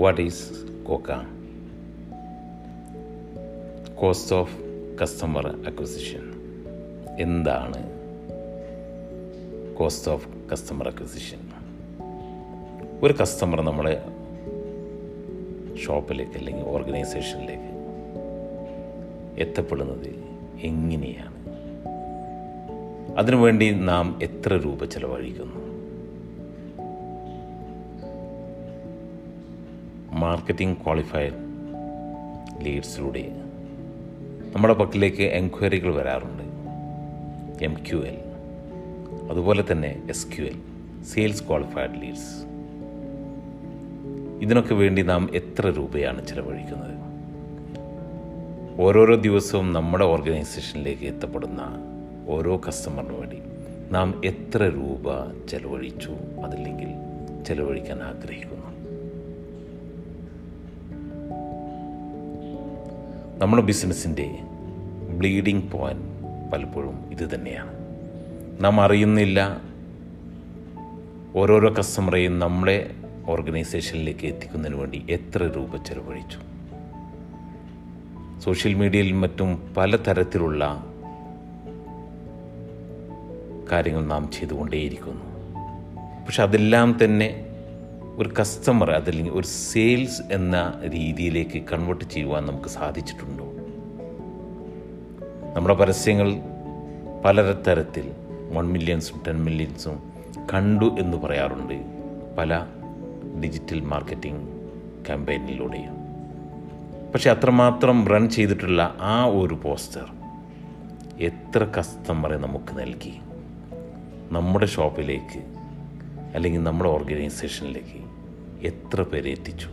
What is COCA? Cost of customer acquisition എന്താണ് cost of customer acquisition ഒരു customer നമ്മുടെ ഷോപ്പിലേക്ക് അല്ലെങ്കിൽ ഓർഗനൈസേഷനിലേക്ക് എത്തപ്പെടുന്നത് എങ്ങനെയാണ്? അതിനുവേണ്ടി നാം എത്ര രൂപ ചെലവഴിക്കുന്നു? മാർക്കറ്റിംഗ് ക്വാളിഫയർ ലീഡ്സിലൂടെ നമ്മുടെ പക്കലേക്ക് എൻക്വയറികൾ വരാറുണ്ട്. എം ക്യു എൽ അതുപോലെ തന്നെ S Q L sales qualified leads. ഇതിനൊക്കെ വേണ്ടി നാം എത്ര രൂപയാണ് ചിലവഴിക്കുന്നത്? ഓരോരോ ദിവസവും നമ്മുടെ ഓർഗനൈസേഷനിലേക്ക് എത്തപ്പെടുന്ന ഓരോ കസ്റ്റമറിന് വേണ്ടി നാം എത്ര രൂപ ചെലവഴിച്ചു അതല്ലെങ്കിൽ ചെലവഴിക്കാൻ ആഗ്രഹിക്കുന്നു? നമ്മുടെ ബിസിനസ്സിന്റെ ബ്ലീഡിങ് പോയിന്റ് പലപ്പോഴും ഇത് തന്നെയാണ്. നാം അറിയുന്നില്ല ഓരോരോ കസ്റ്റമറെയും നമ്മളെ ഓർഗനൈസേഷനിലേക്ക് എത്തിക്കുന്നതിന് വേണ്ടി എത്ര രൂപ ചെലവഴിച്ചു. സോഷ്യൽ മീഡിയയിൽ മറ്റും പലതരത്തിലുള്ള കാര്യങ്ങൾ നാം ചെയ്തുകൊണ്ടേയിരിക്കുന്നു. പക്ഷെ അതെല്ലാം തന്നെ ഒരു കസ്റ്റമർ അതല്ലെങ്കിൽ ഒരു സെയിൽസ് എന്ന രീതിയിലേക്ക് കൺവേർട്ട് ചെയ്യുവാൻ നമുക്ക് സാധിച്ചിട്ടുണ്ടോ? നമ്മുടെ പരസ്യങ്ങൾ പലതരത്തിൽ വൺ മില്യൺസും ടെൻ മില്യൺസും കണ്ടു എന്ന് പറയാറുണ്ട് പല ഡിജിറ്റൽ മാർക്കറ്റിംഗ് ക്യാമ്പയിനിലൂടെയും പക്ഷെ അത്രമാത്രം റൺ ചെയ്തിട്ടുള്ള ആ ഒരു പോസ്റ്റർ എത്ര കസ്റ്റമറെ നമുക്ക് നൽകി? നമ്മുടെ ഷോപ്പിലേക്ക് അല്ലെങ്കിൽ നമ്മുടെ ഓർഗനൈസേഷനിലേക്ക് എത്ര പേരെ എത്തിച്ചു?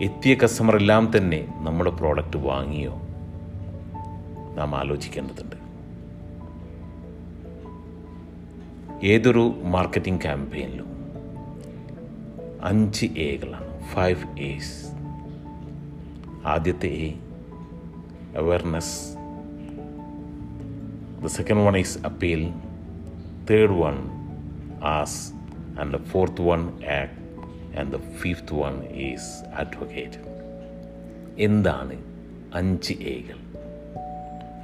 എത്തിയ കസ്റ്റമർ എല്ലാം തന്നെ നമ്മുടെ പ്രോഡക്റ്റ് വാങ്ങിയോ? നാം ആലോചിക്കേണ്ടതുണ്ട്. ഏതൊരു മാർക്കറ്റിംഗ് ക്യാമ്പയിനിലും അഞ്ച് എകളാണ് ഫൈവ് എസ് ആദ്യത്തെ A awareness the second one is appeal third one ask and the fourth one act, and the fifth one is advocate എന്താണ് അഞ്ച് എകൾ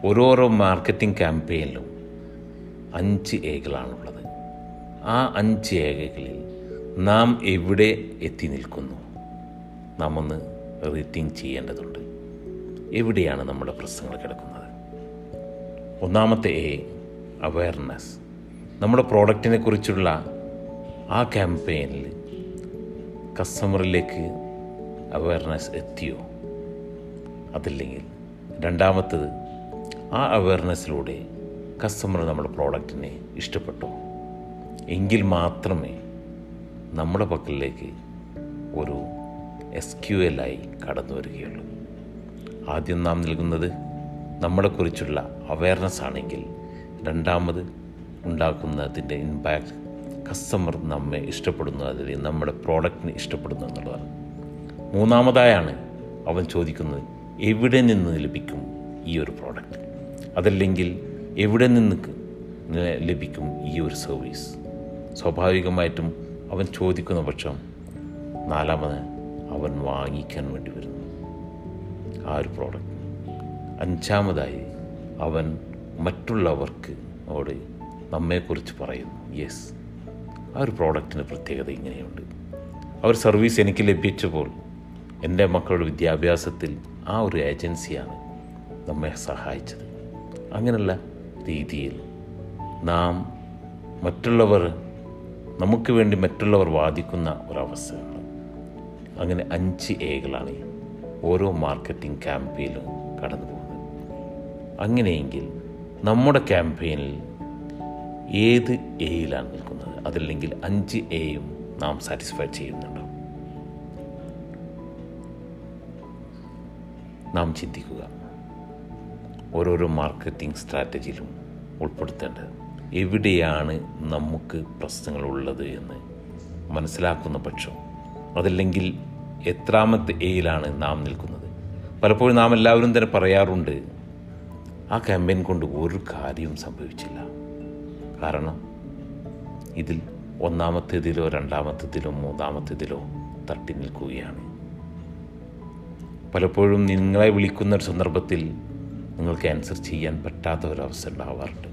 ഓരോരോ മാർക്കറ്റിംഗ് ക്യാമ്പയിനിലും അഞ്ച് എകളാണുള്ളത് ആ അഞ്ച് ഏകകളിൽ നാം എവിടെ എത്തി നിൽക്കുന്നു? നാം ഒന്ന് റീത്തിങ് ചെയ്യേണ്ടതുണ്ട്. എവിടെയാണ് നമ്മുടെ പ്രശ്നങ്ങൾ കിടക്കുന്നത്? ഒന്നാമത്തെ എ അവയർനെസ് നമ്മുടെ പ്രോഡക്റ്റിനെ കുറിച്ചുള്ള ആ ക്യാമ്പയിനിൽ കസ്റ്റമറിലേക്ക് അവയർനെസ് എത്തിയോ? അതില്ലെങ്കിൽ രണ്ടാമത്തത് ആ അവയർനെസ്സിലൂടെ കസ്റ്റമർ നമ്മുടെ പ്രോഡക്റ്റിനെ ഇഷ്ടപ്പെട്ടു? എങ്കിൽ മാത്രമേ നമ്മുടെ പക്കലിലേക്ക് ഒരു എസ് ക്യു എൽ ആയി കടന്നു വരികയുള്ളൂ. ആദ്യം നാം നൽകുന്നത് നമ്മളെക്കുറിച്ചുള്ള അവയർനെസ് ആണെങ്കിൽ രണ്ടാമത് ഉണ്ടാക്കുന്നതിന്റെ ഇമ്പാക്റ്റ് കസ്റ്റമർ നമ്മെ ഇഷ്ടപ്പെടുന്നു അതിൽ നമ്മുടെ പ്രോഡക്റ്റിനെ ഇഷ്ടപ്പെടുന്നു എന്നുള്ളതാണ്. മൂന്നാമതായാണ് അവൻ ചോദിക്കുന്നത് എവിടെ നിന്ന് ലഭിക്കും ഈ ഒരു പ്രോഡക്റ്റ് അതല്ലെങ്കിൽ എവിടെ നിന്ന് ലഭിക്കും ഈ ഒരു സർവീസ് സ്വാഭാവികമായിട്ടും അവൻ ചോദിക്കുന്ന പക്ഷം നാലാമത് അവൻ വാങ്ങിക്കാൻ വേണ്ടി വരുന്നു ആ ഒരു പ്രോഡക്റ്റ് അഞ്ചാമതായി അവൻ മറ്റുള്ളവർക്ക് ഓട് നമ്മെക്കുറിച്ച് പറയുന്നു. യെസ് ആ ഒരു പ്രോഡക്റ്റിന് പ്രത്യേകത ഇങ്ങനെയുണ്ട്. ആ ഒരു സർവീസ് എനിക്ക് ലഭിച്ചപ്പോൾ എന്റെ മക്കളുടെ വിദ്യാഭ്യാസത്തിൽ ആ ഒരു ഏജൻസിയാണ് നമ്മെ സഹായിച്ചത്. അങ്ങനെയുള്ള രീതിയിൽ നാം മറ്റുള്ളവർ നമുക്ക് വേണ്ടി മറ്റുള്ളവർ വാദിക്കുന്ന ഒരവസരങ്ങൾ അങ്ങനെ അഞ്ച് എകളാണ് ഓരോ മാർക്കറ്റിംഗ് ക്യാമ്പയിലും കടന്നു പോകുന്നത് അങ്ങനെയെങ്കിൽ നമ്മുടെ ക്യാമ്പയിനിൽ ഏത് എയിലാണ് നിൽക്കുന്നത്? അതല്ലെങ്കിൽ അഞ്ച് എയും നാം സാറ്റിസ്ഫൈ ചെയ്യുന്നുണ്ടോ? നാം ചിന്തിക്കുക. ഓരോരോ മാർക്കറ്റിംഗ് സ്ട്രാറ്റജിയിലും ഉൾപ്പെടുത്തേണ്ടത് എവിടെയാണ് നമുക്ക് പ്രശ്നങ്ങളുള്ളത് എന്ന് മനസ്സിലാക്കുന്ന പക്ഷം അതല്ലെങ്കിൽ എത്രാമത്തെ എയിലാണ് നാം നിൽക്കുന്നത്? പലപ്പോഴും നാം എല്ലാവരും തന്നെ പറയാറുണ്ട് ആ ക്യാമ്പയിൻ കൊണ്ട് ഒരു കാര്യവും സംഭവിച്ചില്ല. കാരണം ഇതിൽ ഒന്നാമത്തേതിലോ രണ്ടാമത്തേതിലോ മൂന്നാമത്തേതിലോ തട്ടി നിൽക്കുകയാണ്. പലപ്പോഴും നിങ്ങളെ വിളിക്കുന്ന ഒരു സന്ദർഭത്തിൽ നിങ്ങൾക്ക് ആൻസർ ചെയ്യാൻ പറ്റാത്ത ഒരവസ്ഥ ഉണ്ടാവാറുണ്ട്.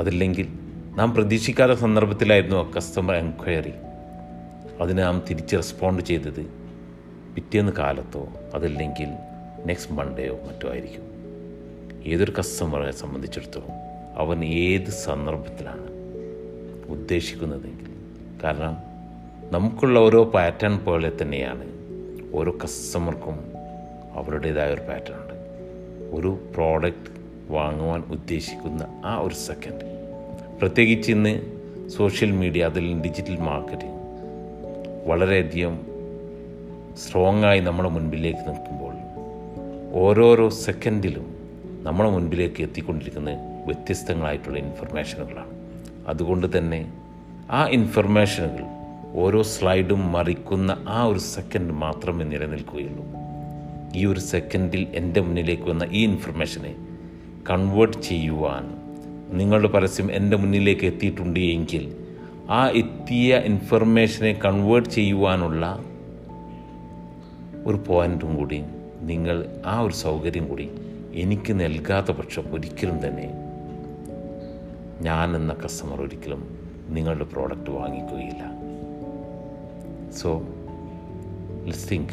അതില്ലെങ്കിൽ നാം പ്രതീക്ഷിക്കാത്ത സന്ദർഭത്തിലായിരുന്നു കസ്റ്റമർ എൻക്വയറി അതിന് നാം തിരിച്ച് റെസ്പോണ്ട് ചെയ്തത് പിറ്റേന്ന് കാലത്തോ അതല്ലെങ്കിൽ നെക്സ്റ്റ് മൺഡേയോ മറ്റോ ആയിരിക്കും. ഏതൊരു കസ്റ്റമറെ സംബന്ധിച്ചിടത്തോളം. അവൻ ഏത് സന്ദർഭത്തിലാണ് ഉദ്ദേശിക്കുന്നതെങ്കിൽ. കാരണം നമുക്കുള്ള ഓരോ പാറ്റേൺ പോലെ തന്നെയാണ് ഓരോ കസ്റ്റമർക്കും അവരുടേതായ ഒരു പാറ്റേൺ ഉണ്ട്. ഒരു പ്രോഡക്റ്റ് വാങ്ങുവാൻ ഉദ്ദേശിക്കുന്ന ആ ഒരു സെക്കൻഡ് പ്രത്യേകിച്ച് ഇന്ന് സോഷ്യൽ മീഡിയ അതിൽ ഡിജിറ്റൽ മാർക്കറ്റിംഗ് വളരെയധികം സ്ട്രോങ് ആയി നമ്മുടെ മുൻപിലേക്ക് നിൽക്കുമ്പോൾ ഓരോരോ സെക്കൻഡിലും നമ്മുടെ മുൻപിലേക്ക് എത്തിക്കൊണ്ടിരിക്കുന്നത് വ്യത്യസ്തങ്ങളായിട്ടുള്ള ഇൻഫർമേഷനുകളാണ്. അതുകൊണ്ട് തന്നെ ആ ഇൻഫർമേഷനുകൾ ഓരോ സ്ലൈഡും മറിക്കുന്ന ആ ഒരു സെക്കൻഡ് മാത്രമേ നിലനിൽക്കുകയുള്ളൂ. ഈ ഒരു സെക്കൻഡിൽ എന്റെ മുന്നിലേക്ക് വന്ന ഈ ഇൻഫർമേഷനെ കൺവേർട്ട് ചെയ്യുവാൻ നിങ്ങളുടെ പരസ്യം എന്റെ മുന്നിലേക്ക് എത്തിയിട്ടുണ്ട് എങ്കിൽ ആ എത്തിയ ഇൻഫർമേഷനെ കൺവേർട്ട് ചെയ്യുവാനുള്ള ഒരു പോയിന്റും കൂടി നിങ്ങൾ ആ ഒരു സൗകര്യം കൂടി എനിക്ക് നൽകാത്ത പക്ഷം ഒരിക്കലും തന്നെ ഞാൻ എന്ന കസ്റ്റമർ ഒരിക്കലും നിങ്ങളുടെ പ്രോഡക്റ്റ് വാങ്ങിക്കുകയില്ല. സോ ലെറ്റ്സ് തിങ്ക്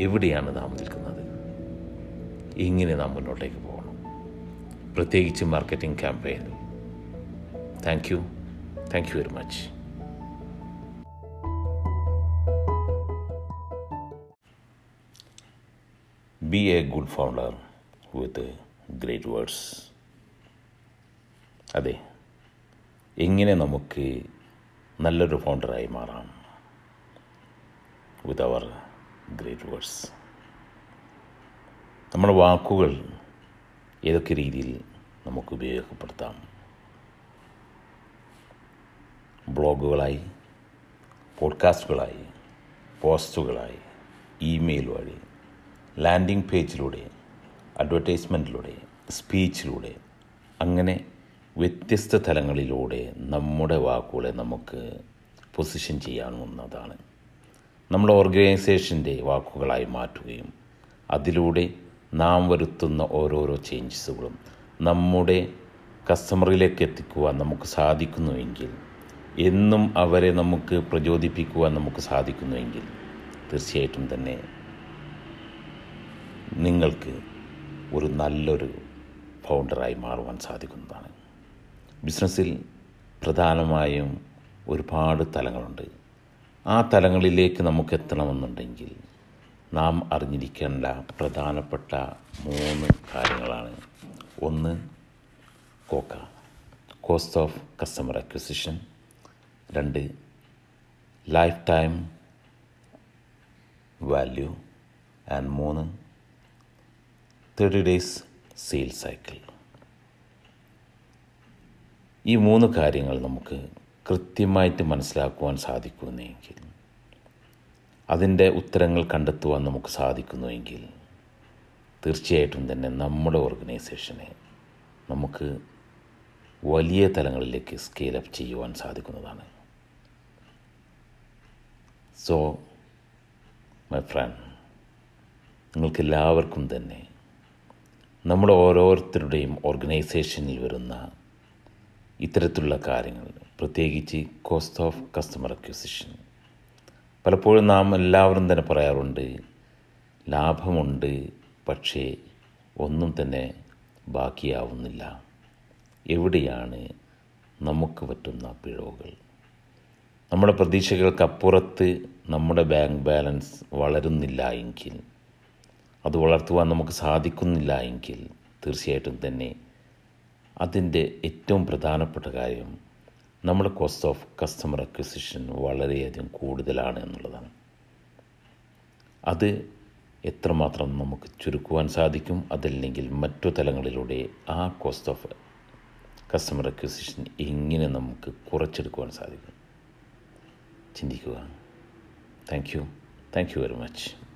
എവിടെയാണ് നാം നിൽക്കുന്നത്? ഇങ്ങനെ നാം മുന്നോട്ടേക്ക് പോകണം. പ്രത്യേകിച്ച് marketing campaign thank you thank you very much be a good founder with great words അതെ എങ്ങനെ നമുക്ക് നല്ലൊരു ഫൗണ്ടറായി മാറാം? വിത്ത് അവർ ഗ്രേറ്റ് വേർഡ്സ് നമ്മുടെ വാക്കുകൾ ഏതൊക്കെ രീതിയിൽ നമുക്ക് ഉപയോഗപ്പെടുത്താം? ബ്ലോഗുകളായി പോഡ്കാസ്റ്റുകളായി പോസ്റ്റുകളായി ഇമെയിൽ വഴി ലാൻഡിംഗ് പേജിലൂടെ അഡ്വർടൈസ്മെന്റിലൂടെ സ്പീച്ചിലൂടെ അങ്ങനെ വ്യത്യസ്ത തലങ്ങളിലൂടെ നമ്മുടെ വാക്കുകളെ നമുക്ക് പൊസിഷൻ ചെയ്യാവുന്നതാണ്. നമ്മുടെ ഓർഗനൈസേഷന്റെ വാക്കുകളായി മാറ്റുകയും അതിലൂടെ നാം വരുത്തുന്ന ഓരോരോ ചേഞ്ചസുകളും നമ്മുടെ കസ്റ്റമറിലേക്ക് എത്തിക്കുവാൻ നമുക്ക് സാധിക്കുന്നുവെങ്കിൽ എന്നും അവരെ നമുക്ക് പ്രചോദിപ്പിക്കുവാൻ നമുക്ക് സാധിക്കുന്നുവെങ്കിൽ തീർച്ചയായിട്ടും തന്നെ നിങ്ങൾക്ക് ഒരു നല്ലൊരു ഫൗണ്ടറായി മാറുവാൻ സാധിക്കുന്നതാണ്. ബിസിനസ്സിൽ പ്രധാനമായും ഒരുപാട് തലങ്ങളുണ്ട്. ആ തലങ്ങളിലേക്ക് നമുക്ക് എത്തണമെന്നുണ്ടെങ്കിൽ നാം അറിഞ്ഞിരിക്കേണ്ട പ്രധാനപ്പെട്ട മൂന്ന് കാര്യങ്ങളാണ്. ഒന്ന് COCA cost of customer acquisition രണ്ട് ലൈഫ് ടൈം വാല്യൂ ആൻഡ് മൂന്ന് തേർട്ടി ഡേയ്സ് സെയിൽ സൈക്കിൾ ഈ മൂന്ന് കാര്യങ്ങൾ നമുക്ക് കൃത്യമായിട്ട് മനസ്സിലാക്കുവാൻ സാധിക്കുന്നുവെങ്കിൽ അതിന്റെ ഉത്തരങ്ങൾ കണ്ടെത്തുവാൻ നമുക്ക് സാധിക്കുന്നുവെങ്കിൽ തീർച്ചയായിട്ടും തന്നെ നമ്മുടെ ഓർഗനൈസേഷനെ നമുക്ക് വലിയ തലങ്ങളിലേക്ക് സ്കെയിൽ അപ്പ് ചെയ്യുവാൻ സാധിക്കുന്നതാണ്. സോ മൈ ഫ്രണ്ട് നിങ്ങൾക്കെല്ലാവർക്കും തന്നെ നമ്മുടെ ഓരോരുത്തരുടെയും ഓർഗനൈസേഷനിൽ വരുന്ന ഇത്തരത്തിലുള്ള കാര്യങ്ങൾ പ്രത്യേകിച്ച് കോസ്റ്റ് ഓഫ് കസ്റ്റമർ അക്വിസിഷൻ പലപ്പോഴും നാം എല്ലാവരും തന്നെ പറയാറുണ്ട് ലാഭമുണ്ട് പക്ഷേ ഒന്നും തന്നെ ബാക്കിയാവുന്നില്ല. എവിടെയാണ് നമുക്ക് പറ്റുന്ന പിഴവുകൾ? നമ്മുടെ പ്രതീക്ഷകൾക്കപ്പുറത്ത് നമ്മുടെ ബാങ്ക് ബാലൻസ് വളരുന്നില്ല എങ്കിൽ അത് വളർത്തുവാൻ നമുക്ക് സാധിക്കുന്നില്ല എങ്കിൽ തീർച്ചയായിട്ടും തന്നെ അതിന്റെ ഏറ്റവും പ്രധാനപ്പെട്ട കാര്യം നമ്മുടെ കോസ്റ്റ് ഓഫ് കസ്റ്റമർ അക്വിസിഷൻ വളരെയധികം കൂടുതലാണ് എന്നുള്ളതാണ്. അത് എത്രമാത്രം നമുക്ക് ചുരുക്കുവാൻ സാധിക്കും അതല്ലെങ്കിൽ മറ്റു തലങ്ങളിലൂടെ ആ കോസ്റ്റ് ഓഫ് കസ്റ്റമർ അക്വിസിഷൻ എങ്ങനെ നമുക്ക് കുറച്ചെടുക്കുവാൻ സാധിക്കും? ചിന്തിക്കുക. Thank you thank you very much